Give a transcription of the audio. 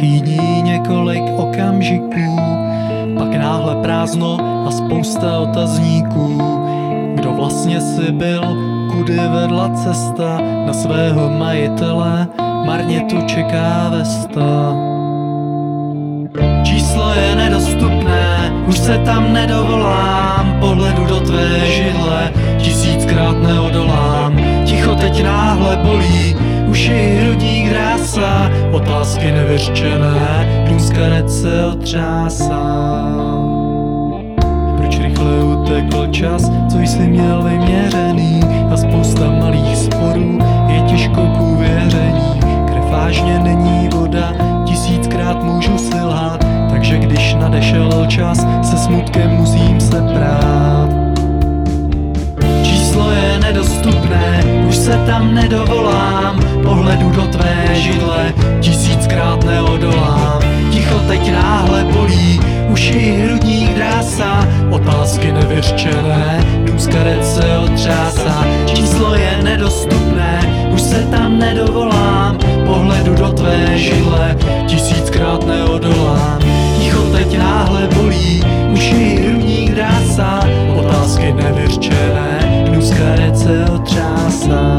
Pět dní, několik okamžiků, pak náhle prázdno a spousta otazníků. Kdo vlastně si byl, kudy vedla cesta, na svého majitele marně tu čeká vesta. Číslo je nedostupné, už se tam nedovolám, pohledu do tvé židle, tisíckrát neodolám, ticho teď náhle bolí, uši hrudní krása, otázky nevyřčené, karet se otřásá. Proč rychle utekl čas, co jsi měl vyměřený a spousta malých sporů je těžko k uvěření. Krev vážně není voda, tisíckrát můžu si lhát, takže když nadešel čas, se smutkem musím se prát. Číslo je nedostupné, už se tam nedovolám, pohledu do teď náhle bolí, už i hrudník drásá, otázky nevyřčené, důskarec se otřásá, číslo je nedostupné, už se tam nedovolám, pohledu do tvé žile, tisíckrát neodolám. Ticho teď náhle bolí, už i hrudník drásá, otázky nevyřčené, důskarec se otřásá.